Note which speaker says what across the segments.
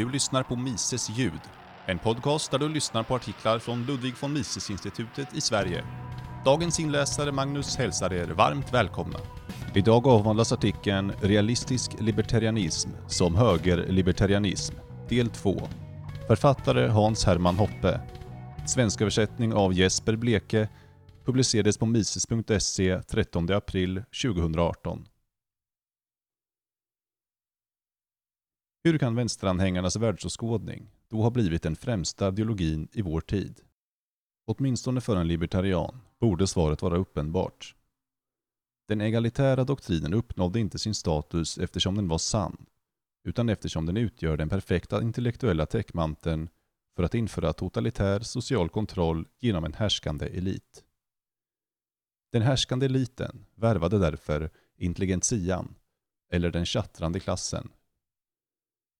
Speaker 1: Du lyssnar på Mises ljud, en podcast där du lyssnar på artiklar från Ludwig von Mises-institutet i Sverige. Dagens inläsare Magnus hälsar er varmt välkomna. Idag avhandlas artikeln “Realistisk libertarianism som högerlibertarianism” del 2. Författare Hans Hermann Hoppe. Svensk översättning av Jesper Bleke publicerades på mises.se 13 april 2018. Hur kan vänsteranhängarnas världsåskådning då ha blivit den främsta ideologin i vår tid? Åtminstone för en libertarian borde svaret vara uppenbart. Den egalitära doktrinen uppnådde inte sin status eftersom den var sann, utan eftersom den utgör den perfekta intellektuella täckmanteln för att införa totalitär social kontroll genom en härskande elit. Den härskande eliten värvade därför intelligentian, eller den tjattrande klassen,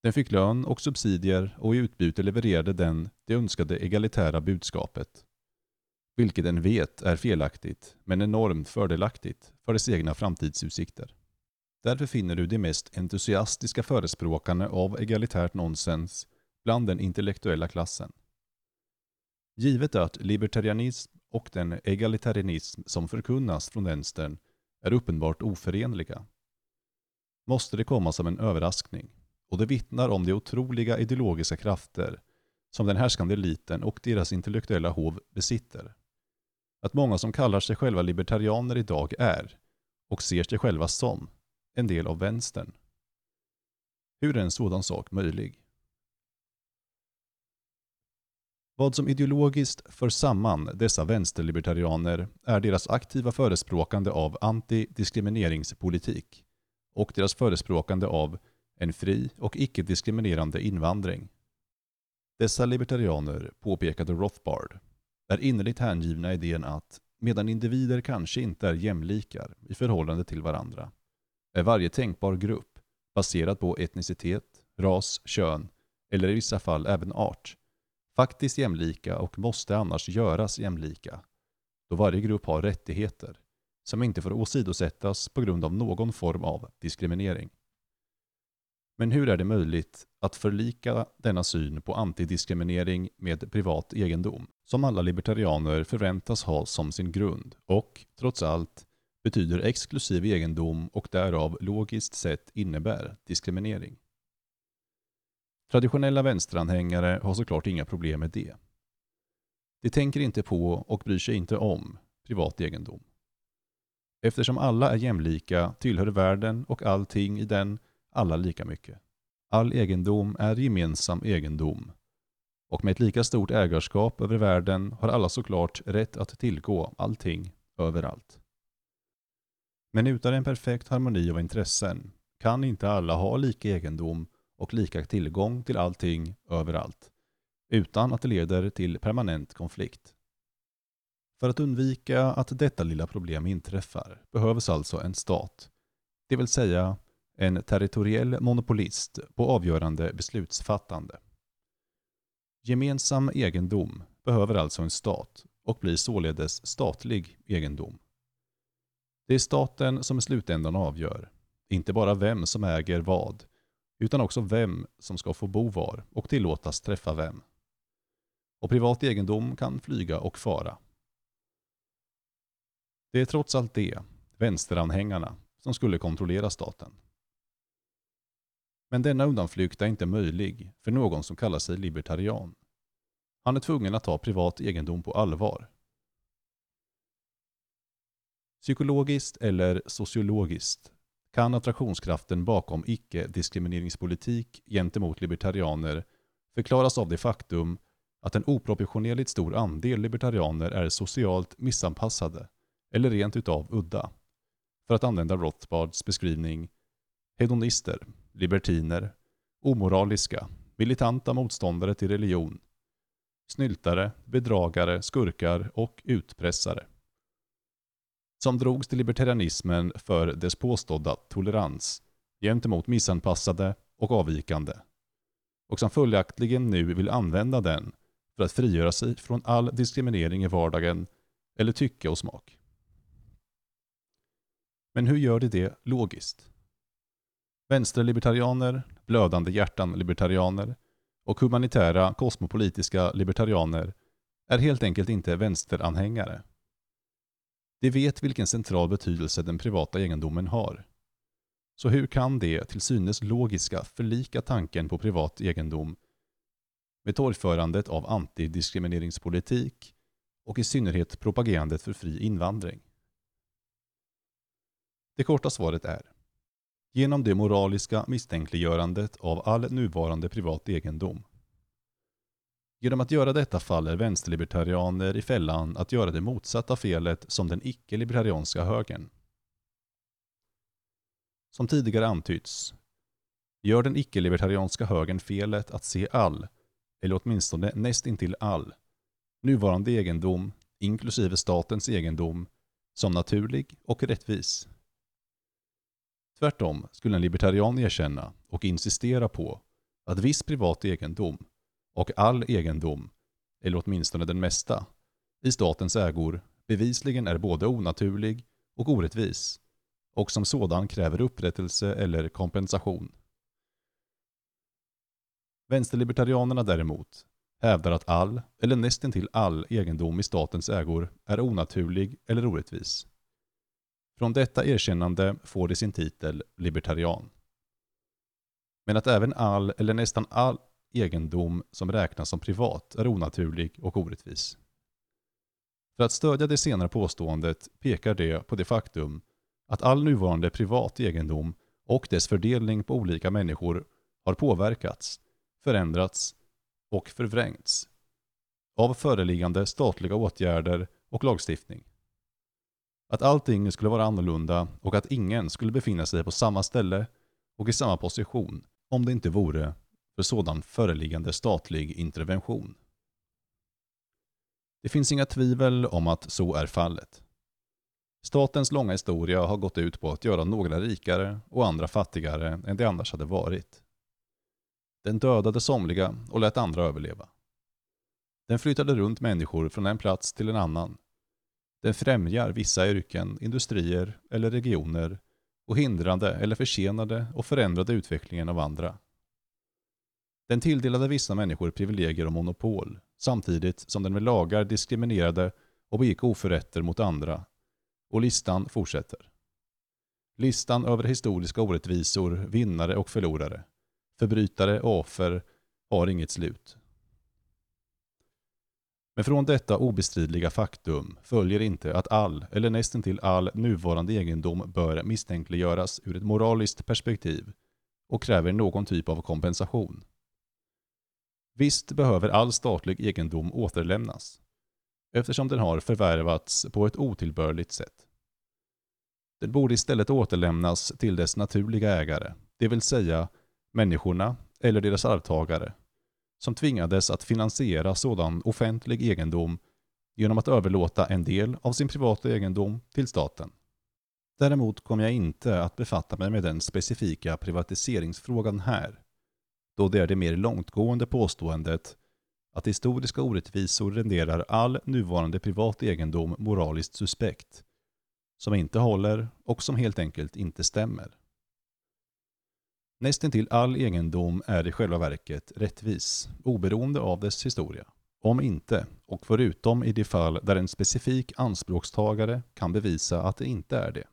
Speaker 1: den fick lön och subsidier och i utbyte levererade den det önskade egalitära budskapet. Vilket den vet är felaktigt, men enormt fördelaktigt för dess egna framtidsutsikter. Därför finner du de mest entusiastiska förespråkarna av egalitärt nonsens bland den intellektuella klassen. Givet att libertarianism och den egalitarianism som förkunnas från vänstern är uppenbart oförenliga, måste det komma som en överraskning och det vittnar om de otroliga ideologiska krafter som den härskande eliten och deras intellektuella hov besitter. Att många som kallar sig själva libertarianer idag är, och ser sig själva som, en del av vänstern. Hur är en sådan sak möjlig? Vad som ideologiskt för samman dessa vänsterlibertarianer är deras aktiva förespråkande av antidiskrimineringspolitik och deras förespråkande av en fri och icke-diskriminerande invandring. Dessa libertarianer, påpekade Rothbard, är innerligt hängivna idén att medan individer kanske inte är jämlikar i förhållande till varandra, är varje tänkbar grupp, baserad på etnicitet, ras, kön eller i vissa fall även art, faktiskt jämlika och måste annars göras jämlika, då varje grupp har rättigheter som inte får åsidosättas på grund av någon form av diskriminering. Men hur är det möjligt att förlika denna syn på antidiskriminering med privat egendom, som alla libertarianer förväntas ha som sin grund och, trots allt, betyder exklusiv egendom och därav logiskt sett innebär diskriminering? Traditionella vänsteranhängare har såklart inga problem med det. De tänker inte på och bryr sig inte om privat egendom. Eftersom alla är jämlika tillhör världen och allting i den alla lika mycket. All egendom är gemensam egendom. Och med ett lika stort ägarskap över världen har alla såklart rätt att tillgå allting överallt. Men utan en perfekt harmoni av intressen kan inte alla ha lika egendom och lika tillgång till allting överallt, utan att det leder till permanent konflikt. För att undvika att detta lilla problem inträffar behövs alltså en stat, det vill säga en territoriell monopolist på avgörande beslutsfattande. Gemensam egendom behöver alltså en stat och blir således statlig egendom. Det är staten som i slutändan avgör, inte bara vem som äger vad, utan också vem som ska få bo var och tillåtas träffa vem. Och privat egendom kan flyga och fara. Det är trots allt det, vänsteranhängarna, som skulle kontrollera staten. Men denna undanflykt är inte möjlig för någon som kallar sig libertarian. Han är tvungen att ta privat egendom på allvar. Psykologiskt eller sociologiskt kan attraktionskraften bakom icke-diskrimineringspolitik gentemot libertarianer förklaras av det faktum att en oproportionerligt stor andel libertarianer är socialt missanpassade eller rent utav udda. För att använda Rothbards beskrivning hedonister libertiner, omoraliska, militanta motståndare till religion, snyltare, bedragare, skurkar och utpressare. Som drogs till libertarianismen för dess påstådda tolerans gentemot missanpassade och avvikande och som följaktligen nu vill använda den för att frigöra sig från all diskriminering i vardagen eller tycke och smak. Men hur gör de det logiskt? Vänsterlibertarianer, blödande hjärtan-libertarianer och humanitära kosmopolitiska libertarianer är helt enkelt inte vänsteranhängare. De vet vilken central betydelse den privata egendomen har. Så hur kan det till synes logiska förlika tanken på privat egendom med torgförandet av antidiskrimineringspolitik och i synnerhet propagerandet för fri invandring? Det korta svaret är genom det moraliska misstänkliggörandet av all nuvarande privat egendom. Genom att göra detta faller vänsterlibertarianer i fällan att göra det motsatta felet som den icke-libertarianska högern. Som tidigare antytts gör den icke-libertarianska högern felet att se all, eller åtminstone nästintill all, nuvarande egendom, inklusive statens egendom, som naturlig och rättvis. Tvärtom skulle en libertarian erkänna och insistera på att viss privat egendom och all egendom, eller åtminstone den mesta, i statens ägor bevisligen är både onaturlig och orättvis och som sådan kräver upprättelse eller kompensation. Vänsterlibertarianerna däremot hävdar att all, eller nästintill all, egendom i statens ägor är onaturlig eller orättvis. Från detta erkännande får de sin titel libertarian. Men att även all eller nästan all egendom som räknas som privat är onaturlig och orättvis. För att stödja det senare påståendet pekar det på det faktum att all nuvarande privat egendom och dess fördelning på olika människor har påverkats, förändrats och förvrängts av föreliggande statliga åtgärder och lagstiftning. Att allting skulle vara annorlunda och att ingen skulle befinna sig på samma ställe och i samma position om det inte vore för sådan föreliggande statlig intervention. Det finns inga tvivel om att så är fallet. Statens långa historia har gått ut på att göra några rikare och andra fattigare än de annars hade varit. Den dödade somliga och lät andra överleva. Den flyttade runt människor från en plats till en annan den främjar vissa yrken, industrier eller regioner och hindrade eller försenade och förändrade utvecklingen av andra. Den tilldelade vissa människor privilegier och monopol samtidigt som den med lagar diskriminerade och begick oförrätter mot andra. Och listan fortsätter. Listan över historiska orättvisor, vinnare och förlorare, förbrytare och offer har inget slut. Men från detta obestridliga faktum följer inte att all, eller nästintill all, nuvarande egendom bör misstänkliggöras ur ett moraliskt perspektiv och kräver någon typ av kompensation. Visst behöver all statlig egendom återlämnas, eftersom den har förvärvats på ett otillbörligt sätt. Den borde istället återlämnas till dess naturliga ägare, det vill säga människorna eller deras arvtagare, som tvingades att finansiera sådan offentlig egendom genom att överlåta en del av sin privata egendom till staten. Däremot kommer jag inte att befatta mig med den specifika privatiseringsfrågan här, då det är det mer långtgående påståendet att historiska orättvisor renderar all nuvarande privat egendom moraliskt suspekt, som inte håller och som helt enkelt inte stämmer. Nästintill all egendom är i själva verket rättvis, oberoende av dess historia. Om inte, och förutom i de fall där en specifik anspråkstagare kan bevisa att det inte är det.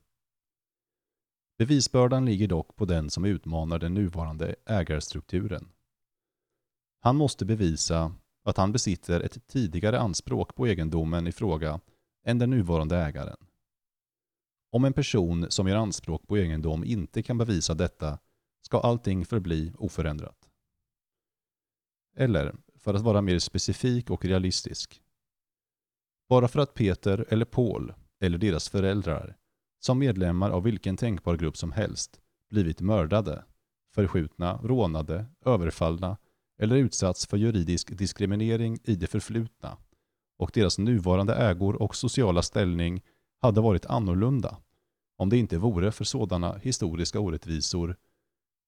Speaker 1: Bevisbördan ligger dock på den som utmanar den nuvarande ägarstrukturen. Han måste bevisa att han besitter ett tidigare anspråk på egendomen i fråga än den nuvarande ägaren. Om en person som gör anspråk på egendom inte kan bevisa detta ska allting förbli oförändrat. Eller, för att vara mer specifik och realistisk. Bara för att Peter eller Paul, eller deras föräldrar, som medlemmar av vilken tänkbar grupp som helst, blivit mördade, förskjutna, rånade, överfallna eller utsatts för juridisk diskriminering i det förflutna och deras nuvarande ägor och sociala ställning hade varit annorlunda om det inte vore för sådana historiska orättvisor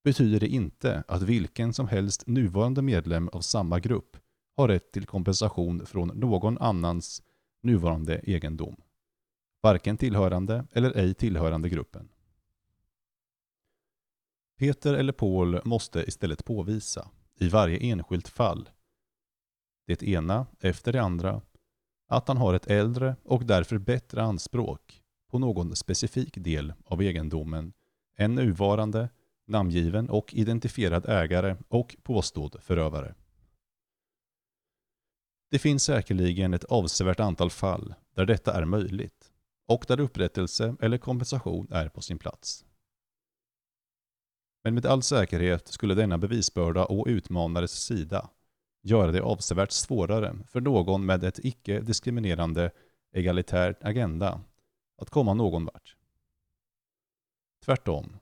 Speaker 1: betyder det inte att vilken som helst nuvarande medlem av samma grupp har rätt till kompensation från någon annans nuvarande egendom. Varken tillhörande eller ej tillhörande gruppen. Peter eller Paul måste istället påvisa, i varje enskilt fall, det ena efter det andra, att han har ett äldre och därför bättre anspråk på någon specifik del av egendomen än nuvarande, namngiven och identifierad ägare och påstådd förövare. Det finns säkerligen ett avsevärt antal fall där detta är möjligt och där upprättelse eller kompensation är på sin plats. Men med all säkerhet skulle denna bevisbörda å utmanares sida göra det avsevärt svårare för någon med ett icke-diskriminerande egalitärt agenda att komma någon vart. Tvärtom.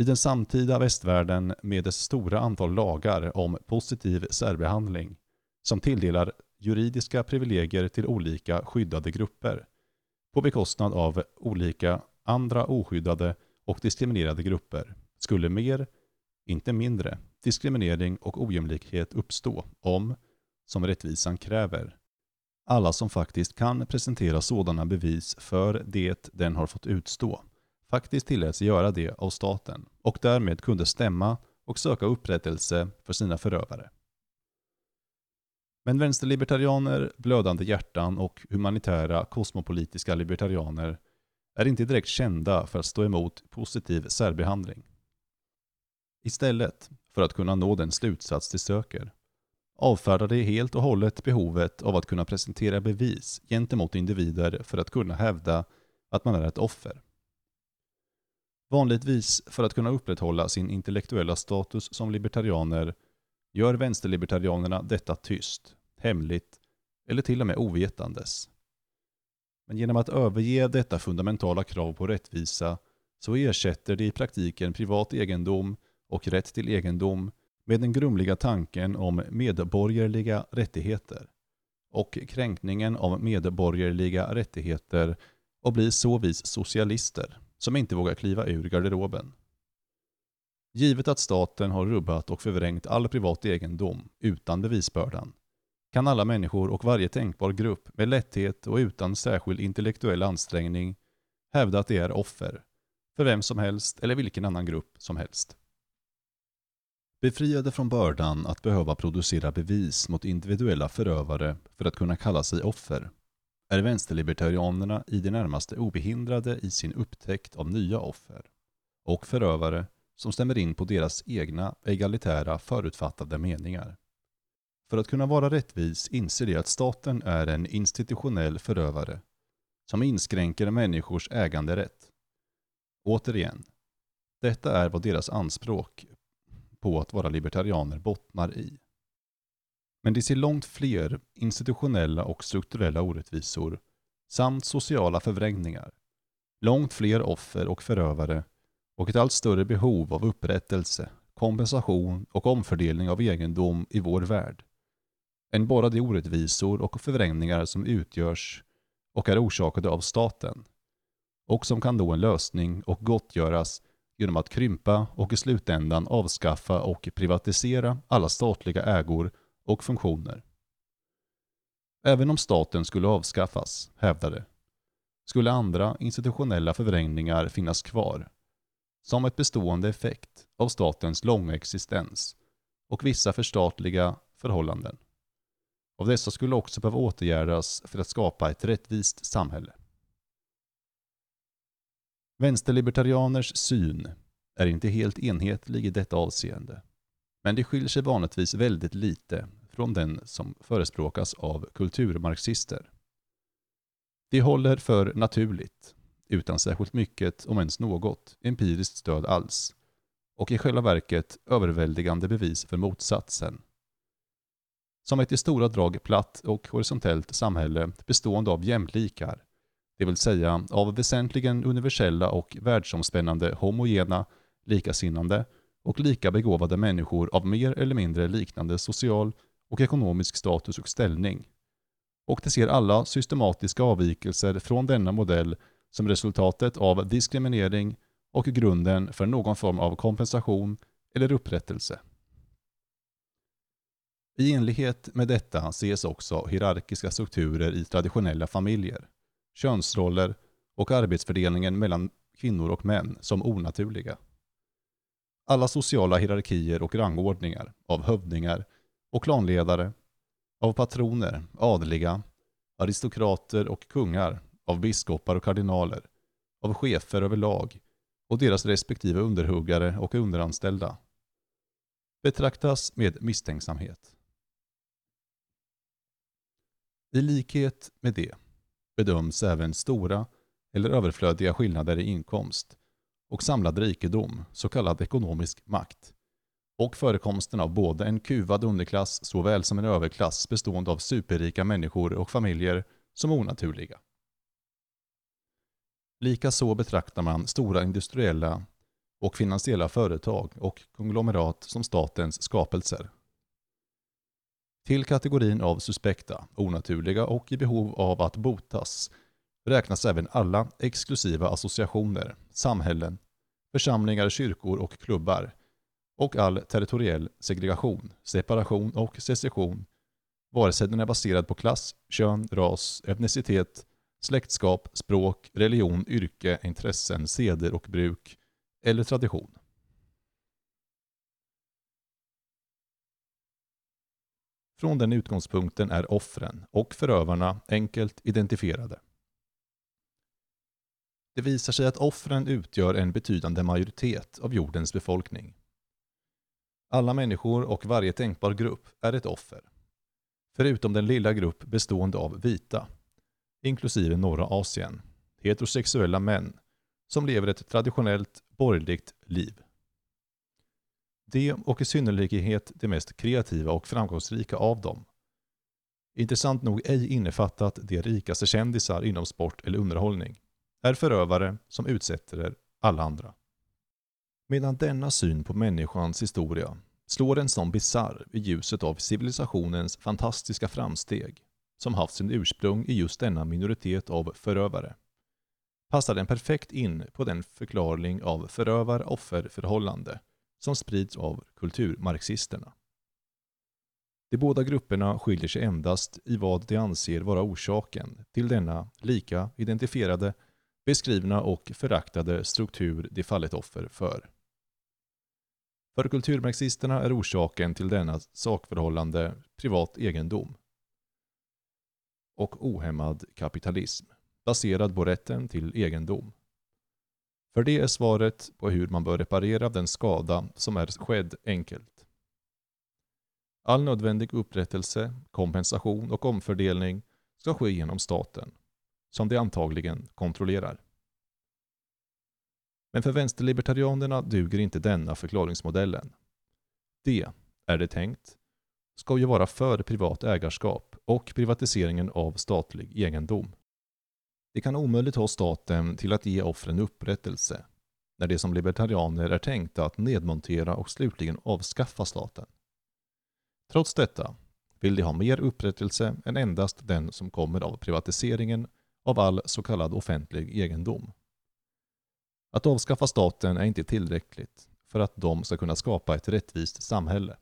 Speaker 1: I den samtida västvärlden med dess stora antal lagar om positiv särbehandling som tilldelar juridiska privilegier till olika skyddade grupper på bekostnad av olika andra oskyddade och diskriminerade grupper skulle mer, inte mindre, diskriminering och ojämlikhet uppstå om, som rättvisan kräver, alla som faktiskt kan presentera sådana bevis för det den har fått utstå faktiskt tilläts göra det av staten och därmed kunde stämma och söka upprättelse för sina förövare. Men vänsterlibertarianer, blödande hjärtan och humanitära kosmopolitiska libertarianer är inte direkt kända för att stå emot positiv särbehandling. Istället för att kunna nå den slutsats de söker avfärdar de helt och hållet behovet av att kunna presentera bevis gentemot individer för att kunna hävda att man är ett offer. Vanligtvis för att kunna upprätthålla sin intellektuella status som libertarianer gör vänsterlibertarianerna detta tyst, hemligt eller till och med ovetandes. Men genom att överge detta fundamentala krav på rättvisa så ersätter de i praktiken privat egendom och rätt till egendom med den grumliga tanken om medborgerliga rättigheter och kränkningen av medborgerliga rättigheter och blir såvis socialister som inte vågar kliva ur garderoben. Givet att staten har rubbat och förvrängt all privat egendom utan bevisbördan kan alla människor och varje tänkbar grupp med lätthet och utan särskild intellektuell ansträngning hävda att de är offer för vem som helst eller vilken annan grupp som helst. Befriade från bördan att behöva producera bevis mot individuella förövare för att kunna kalla sig offer är vänsterlibertarianerna i det närmaste obehindrade i sin upptäckt av nya offer och förövare som stämmer in på deras egna egalitära förutfattade meningar. För att kunna vara rättvis inser de att staten är en institutionell förövare som inskränker människors äganderätt. Återigen, detta är vad deras anspråk på att vara libertarianer bottnar i. Men de ser långt fler institutionella och strukturella orättvisor samt sociala förvrängningar, långt fler offer och förövare och ett allt större behov av upprättelse, kompensation och omfördelning av egendom i vår värld än bara de orättvisor och förvrängningar som utgörs och är orsakade av staten och som kan nå en lösning och gottgöras genom att krympa och i slutändan avskaffa och privatisera alla statliga ägor och funktioner. Även om staten skulle avskaffas, hävdade, skulle andra institutionella förvrängningar finnas kvar som ett bestående effekt av statens långa existens och vissa förstatliga förhållanden. Av dessa skulle också behöva åtgärdas för att skapa ett rättvist samhälle. Vänsterlibertarianers syn är inte helt enhetlig i detta avseende. Men det skiljer sig vanligtvis väldigt lite från den som förespråkas av kulturmarxister. De håller för naturligt, utan särskilt mycket, om ens något, empiriskt stöd alls, och i själva verket överväldigande bevis för motsatsen. Som ett i stora drag platt och horisontellt samhälle bestående av jämlikar, det vill säga av väsentligen universella och världsomspännande homogena, likasinnande och lika begåvade människor av mer eller mindre liknande social och ekonomisk status och ställning. Och de ser alla systematiska avvikelser från denna modell som resultatet av diskriminering och grunden för någon form av kompensation eller upprättelse. I enlighet med detta ses också hierarkiska strukturer i traditionella familjer, könsroller och arbetsfördelningen mellan kvinnor och män som onaturliga. Alla sociala hierarkier och rangordningar av hövdingar och klanledare, av patroner, adliga, aristokrater och kungar, av biskopar och kardinaler, av chefer överlag och deras respektive underhuggare och underanställda betraktas med misstänksamhet. I likhet med det bedöms även stora eller överflödiga skillnader i inkomst och samlad rikedom, så kallad ekonomisk makt, och förekomsten av både en kuvad underklass såväl som en överklass bestående av superrika människor och familjer som onaturliga. Likaså betraktar man stora industriella och finansiella företag och konglomerat som statens skapelser. Till kategorin av suspekta, onaturliga och i behov av att botas räknas även alla exklusiva associationer, samhällen, församlingar, kyrkor och klubbar och all territoriell segregation, separation och secession, vare sig den är baserad på klass, kön, ras, etnicitet, släktskap, språk, religion, yrke, intressen, seder och bruk eller tradition. Från den utgångspunkten är offren och förövarna enkelt identifierade. Det visar sig att offren utgör en betydande majoritet av jordens befolkning. Alla människor och varje tänkbar grupp är ett offer. Förutom den lilla grupp bestående av vita, inklusive norra Asien, heterosexuella män som lever ett traditionellt borgerligt liv. De, och i synnerlighet de mest kreativa och framgångsrika av dem, intressant nog ej innefattat de rikaste kändisar inom sport eller underhållning, är förövare som utsätter alla andra. Medan denna syn på människans historia slår en som bizarr i ljuset av civilisationens fantastiska framsteg som haft sin ursprung i just denna minoritet av förövare passar den perfekt in på den förklaring av förövar-offer-förhållande som sprids av kulturmarxisterna. De båda grupperna skiljer sig endast i vad de anser vara orsaken till denna lika identifierade, beskrivna och föraktade struktur de fallit offer för. För kulturmarxisterna är orsaken till denna sakförhållande privat egendom och ohämmad kapitalism baserad på rätten till egendom. För det är svaret på hur man bör reparera den skada som är skedd enkelt. All nödvändig upprättelse, kompensation och omfördelning ska ske genom staten, som de antagligen kontrollerar. Men för vänsterlibertarianerna duger inte denna förklaringsmodellen. Det, är det tänkt, ska ju vara för privat ägarskap och privatiseringen av statlig egendom. Det kan omöjligt ha staten till att ge offren upprättelse, när det som libertarianer är tänkta att nedmontera och slutligen avskaffa staten. Trots detta vill de ha mer upprättelse än endast den som kommer av privatiseringen av all så kallad offentlig egendom. Att avskaffa staten är inte tillräckligt för att de ska kunna skapa ett rättvist samhälle.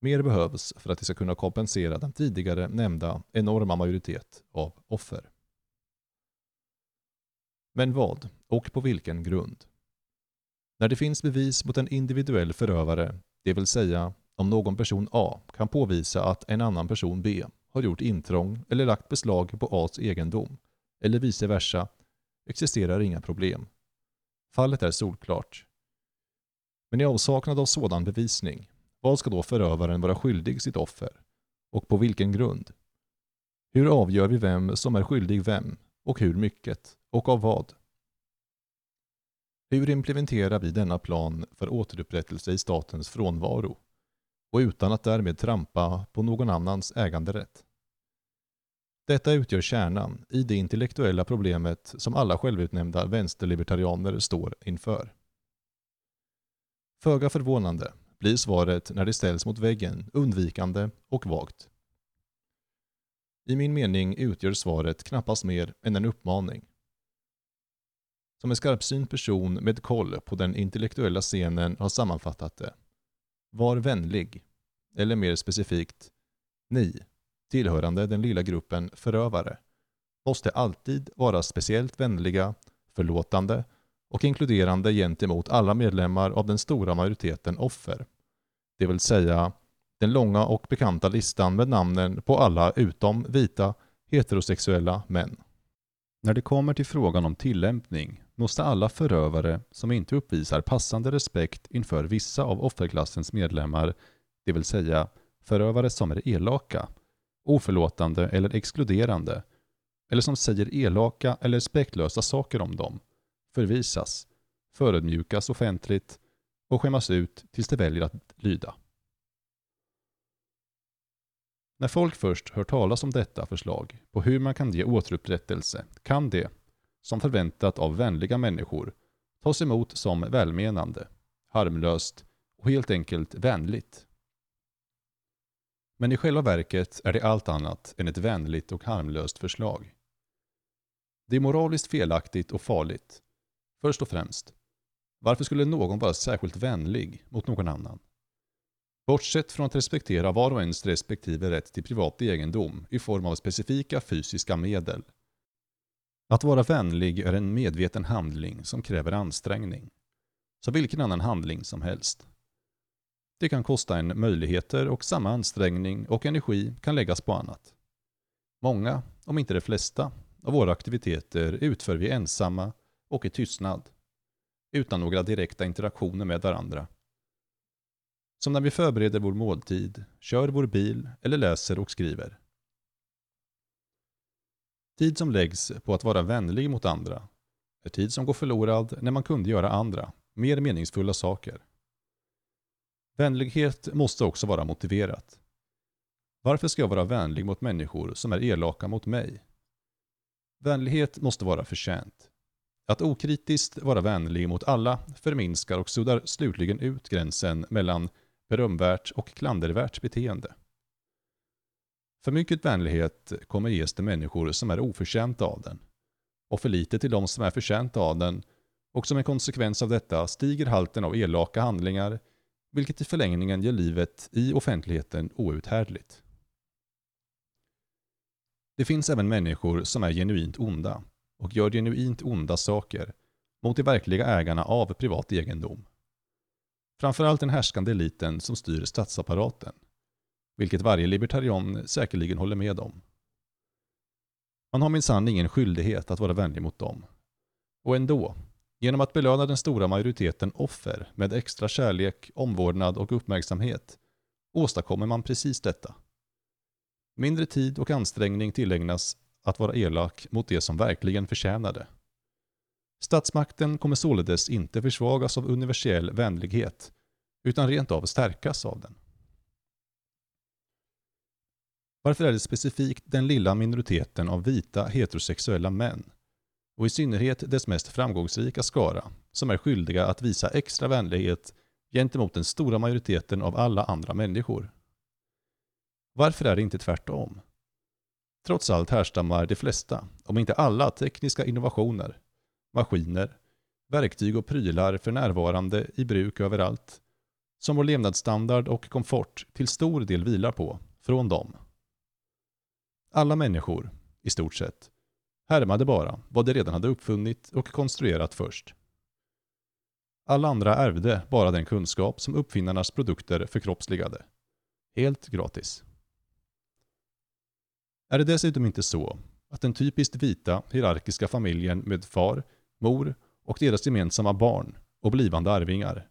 Speaker 1: Mer behövs för att de ska kunna kompensera den tidigare nämnda enorma majoritet av offer. Men vad och på vilken grund? När det finns bevis mot en individuell förövare, det vill säga om någon person A kan påvisa att en annan person B har gjort intrång eller lagt beslag på A's egendom, eller vice versa, existerar inga problem. Fallet är solklart. Men i avsaknad av sådan bevisning vad ska då förövaren vara skyldig sitt offer? Och på vilken grund? Hur avgör vi vem som är skyldig vem? Och hur mycket? Och av vad? Hur implementerar vi denna plan för återupprättelse i statens frånvaro? Och utan att därmed trampa på någon annans äganderätt? Detta utgör kärnan i det intellektuella problemet som alla självutnämnda vänsterlibertarianer står inför. Föga förvånande blir svaret när det ställs mot väggen undvikande och vagt. I min mening utgör svaret knappast mer än en uppmaning. Som en skarpsynt person med koll på den intellektuella scenen har sammanfattat det. Var vänlig, eller mer specifikt, ni, tillhörande den lilla gruppen förövare, måste alltid vara speciellt vänliga, förlåtande
Speaker 2: och inkluderande gentemot alla medlemmar av den stora majoriteten offer. Det vill säga den långa och bekanta listan med namnen på alla utom vita heterosexuella män.
Speaker 1: När det kommer till frågan om tillämpning måste alla förövare som inte uppvisar passande respekt inför vissa av offerklassens medlemmar, det vill säga förövare som är elaka, oförlåtande eller exkluderande, eller som säger elaka eller respektlösa saker om dem, förvisas, förödmjukas offentligt och skämmas ut tills de väljer att lyda. När folk först hör talas om detta förslag på hur man kan ge återupprättelse kan det, som förväntat av vänliga människor, tas emot som välmenande, harmlöst och helt enkelt vänligt. Men i själva verket är det allt annat än ett vänligt och harmlöst förslag. Det är moraliskt felaktigt och farligt. Först och främst, varför skulle någon vara särskilt vänlig mot någon annan? Bortsett från att respektera var och ens respektive rätt till privat egendom i form av specifika fysiska medel. Att vara vänlig är en medveten handling som kräver ansträngning. Så vilken annan handling som helst. Det kan kosta en möjligheter och samma ansträngning och energi kan läggas på annat. Många, om inte de flesta, av våra aktiviteter utför vi ensamma och i tystnad. Utan några direkta interaktioner med varandra. Som när vi förbereder vår måltid, kör vår bil eller läser och skriver. Tid som läggs på att vara vänlig mot andra är tid som går förlorad när man kunde göra andra, mer meningsfulla saker. Vänlighet måste också vara motiverat. Varför ska jag vara vänlig mot människor som är elaka mot mig? Vänlighet måste vara förtjänt. Att okritiskt vara vänlig mot alla förminskar och suddar slutligen ut gränsen mellan berömvärt och klandervärt beteende. För mycket vänlighet kommer ges till människor som är oförtjänta av den, och för lite till de som är förtjänta av den, och som en konsekvens av detta stiger halten av elaka handlingar, vilket i förlängningen gör livet i offentligheten outhärdligt. Det finns även människor som är genuint onda och gör genuint onda saker mot de verkliga ägarna av privat egendom. Framförallt den härskande eliten som styr statsapparaten, vilket varje libertarian säkerligen håller med om. Man har minsann ingen skyldighet att vara vänlig mot dem. Och ändå, genom att belöna den stora majoriteten offer med extra kärlek, omvårdnad och uppmärksamhet, åstadkommer man precis detta. Mindre tid och ansträngning tillägnas att vara elak mot det som verkligen förtjänar det. Statsmakten kommer således inte försvagas av universell vänlighet, utan rent av stärkas av den. Varför är det specifikt den lilla minoriteten av vita heterosexuella män, och i synnerhet dess mest framgångsrika skara, som är skyldiga att visa extra vänlighet gentemot den stora majoriteten av alla andra människor? Varför är det inte tvärtom? Trots allt härstammar de flesta, om inte alla, tekniska innovationer, maskiner, verktyg och prylar för närvarande i bruk överallt, som vår levnadsstandard och komfort till stor del vilar på, från dem. Alla människor, i stort sett, härmade bara vad de redan hade uppfunnit och konstruerat först. Alla andra ärvde bara den kunskap som uppfinnarnas produkter förkroppsligade. Helt gratis. Är det dessutom inte så att den typiskt vita hierarkiska familjen med far, mor och deras gemensamma barn och blivande arvingar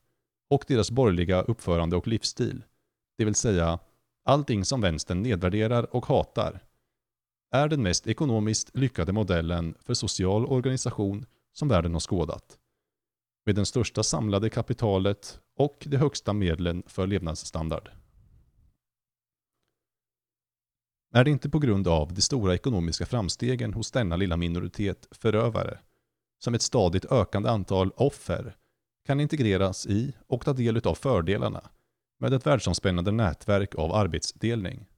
Speaker 1: och deras borgerliga uppförande och livsstil, det vill säga allting som vänstern nedvärderar och hatar, är den mest ekonomiskt lyckade modellen för social organisation som världen har skådat. Med den största samlade kapitalet och de högsta medlen för levnadsstandard. Är det inte på grund av de stora ekonomiska framstegen hos denna lilla minoritet förövare som ett stadigt ökande antal offer kan integreras i och ta del av fördelarna med ett världsomspännande nätverk av arbetsdelning.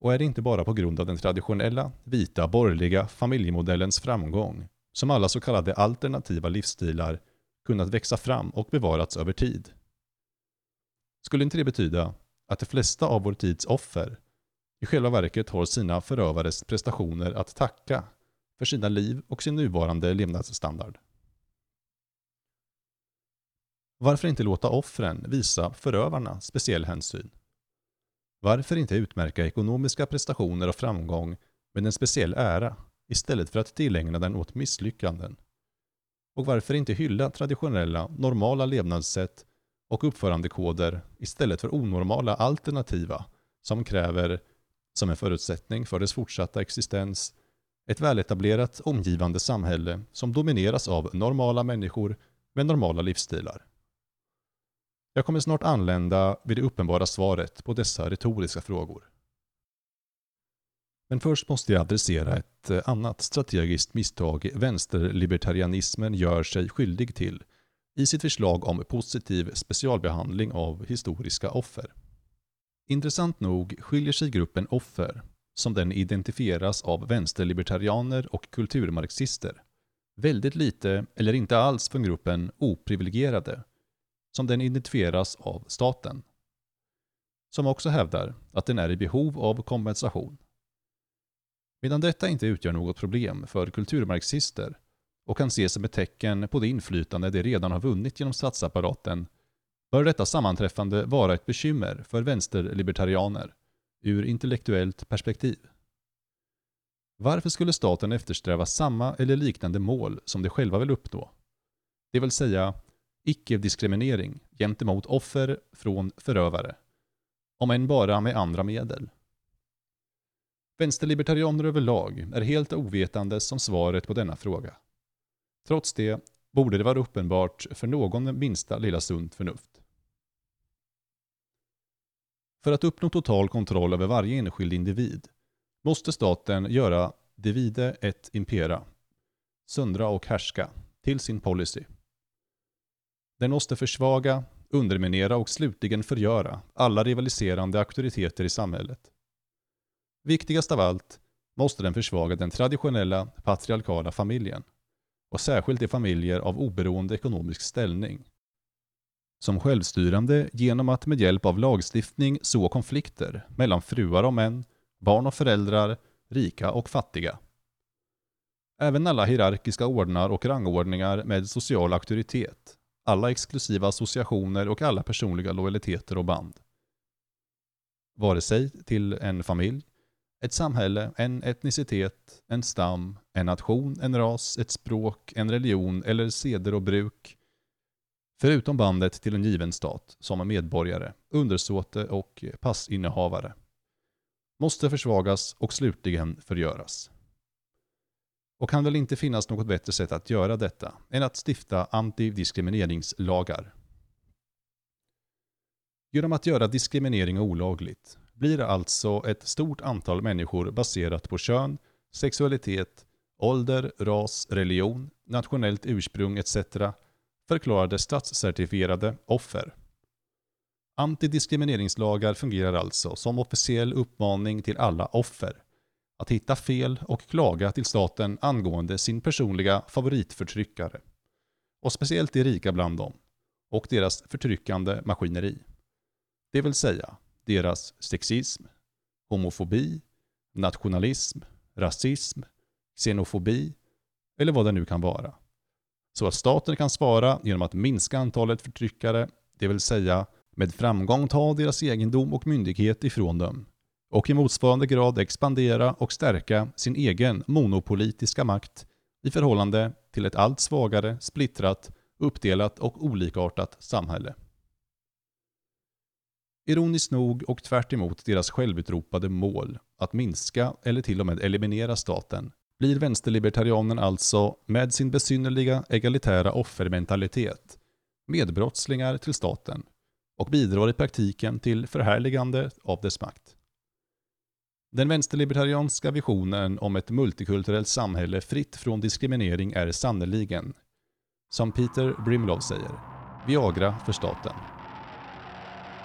Speaker 1: Och är det inte bara på grund av den traditionella, vita, borgerliga familjemodellens framgång som alla så kallade alternativa livsstilar kunnat växa fram och bevarats över tid? Skulle inte det betyda att de flesta av vår tids offer i själva verket har sina förövares prestationer att tacka för sina liv och sin nuvarande levnadsstandard. Varför inte låta offren visa förövarna speciell hänsyn? Varför inte utmärka ekonomiska prestationer och framgång med en speciell ära istället för att tillägna den åt misslyckanden? Och varför inte hylla traditionella, normala levnadssätt och uppförandekoder istället för onormala alternativa som kräver, som en förutsättning för dess fortsatta existens, ett väletablerat omgivande samhälle som domineras av normala människor med normala livsstilar. Jag kommer snart anlända vid det uppenbara svaret på dessa retoriska frågor. Men först måste jag adressera ett eh, annat strategiskt misstag vänsterlibertarianismen gör sig skyldig till i sitt förslag om positiv specialbehandling av historiska offer. Intressant nog skiljer sig gruppen offer, som den identifieras av vänsterlibertarianer och kulturmarxister, väldigt lite eller inte alls från gruppen oprivilegierade, som den identifieras av staten. Som också hävdar att den är i behov av kompensation. Medan detta inte utgör något problem för kulturmarxister och kan ses som ett tecken på det inflytande de redan har vunnit genom statsapparaten bör detta sammanträffande vara ett bekymmer för vänsterlibertarianer ur intellektuellt perspektiv. Varför skulle staten eftersträva samma eller liknande mål som de själva vill uppnå? Det vill säga icke-diskriminering gentemot offer från förövare, om än bara med andra medel. Vänsterlibertarianer överlag är helt ovetande som svaret på denna fråga. Trots det borde det vara uppenbart för någon minsta lilla sunt förnuft. För att uppnå total kontroll över varje enskild individ måste staten göra divide et impera, söndra och härska, till sin policy. Den måste försvaga, underminera och slutligen förgöra alla rivaliserande auktoriteter i samhället. Viktigast av allt måste den försvaga den traditionella patriarkala familjen och särskilt de familjer av oberoende ekonomisk ställning. Som självstyrande genom att med hjälp av lagstiftning så konflikter mellan fruar och män, barn och föräldrar, rika och fattiga. Även alla hierarkiska ordnar och rangordningar med social auktoritet, alla exklusiva associationer och alla personliga lojaliteter och band. Vare sig till en familj, ett samhälle, en etnicitet, en stam, en nation, en ras, ett språk, en religion eller seder och bruk. Förutom bandet till en given stat som medborgare, undersåte och passinnehavare. Måste försvagas och slutligen förgöras. Och kan väl inte finnas något bättre sätt att göra detta än att stifta antidiskrimineringslagar. Genom att göra diskriminering olagligt blir alltså ett stort antal människor baserat på kön, sexualitet, ålder, ras, religion, nationellt ursprung etc. förklarade statscertifierade offer. Antidiskrimineringslagar fungerar alltså som officiell uppmaning till alla offer att hitta fel och klaga till staten angående sin personliga favoritförtryckare. Och speciellt de rika bland dem. Och deras förtryckande maskineri. Det vill säga deras sexism, homofobi, nationalism, rasism, xenofobi eller vad det nu kan vara. Så att staten kan svara genom att minska antalet förtryckare, det vill säga med framgång ta deras egendom och myndighet ifrån dem och i motsvarande grad expandera och stärka sin egen monopolitiska makt i förhållande till ett allt svagare, splittrat, uppdelat och olikartat samhälle. Ironiskt nog och tvärt deras självutropade mål att minska eller till och med eliminera staten blir vänsterlibertarianen alltså med sin besynnerliga egalitära offermentalitet medbrottslingar till staten och bidrar i praktiken till förhärligande av dess makt. Den vänsterlibertarianska visionen om ett multikulturellt samhälle fritt från diskriminering är sannerligen, som Peter Brimlow säger, Viagra för staten.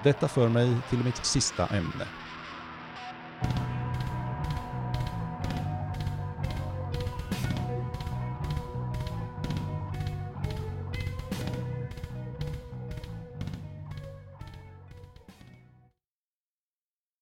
Speaker 1: Detta för mig till mitt sista ämne.